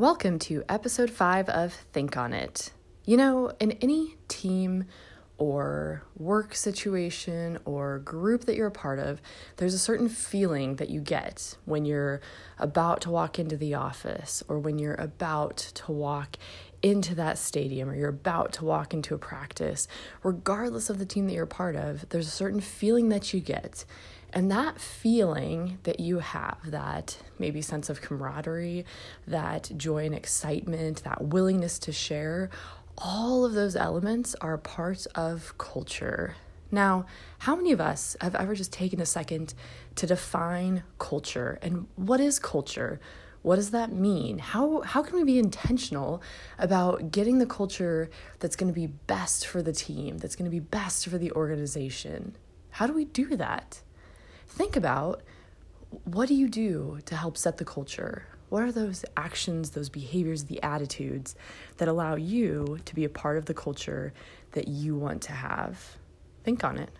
Welcome to episode five of Think on It. You know, in any team or work situation or group that you're a part of, there's a certain feeling that you get when you're about to walk into the office or when you're about to walk into that stadium or you're about to walk into a practice. Regardless of the team that you're a part of, there's a certain feeling that you get. And that feeling that you have, that maybe sense of camaraderie, that joy and excitement, that willingness to share, all of those elements are part of culture. Now, how many of us have ever just taken a second to define culture? And what is culture? What does that mean? How, how can we be intentional about getting the culture that's going to be best for the team, that's going to be best for the organization? How do we do that? think about what do you do to help set the culture? What are those actions, those behaviors, the attitudes that allow you to be a part of the culture that you want to have? Think on it.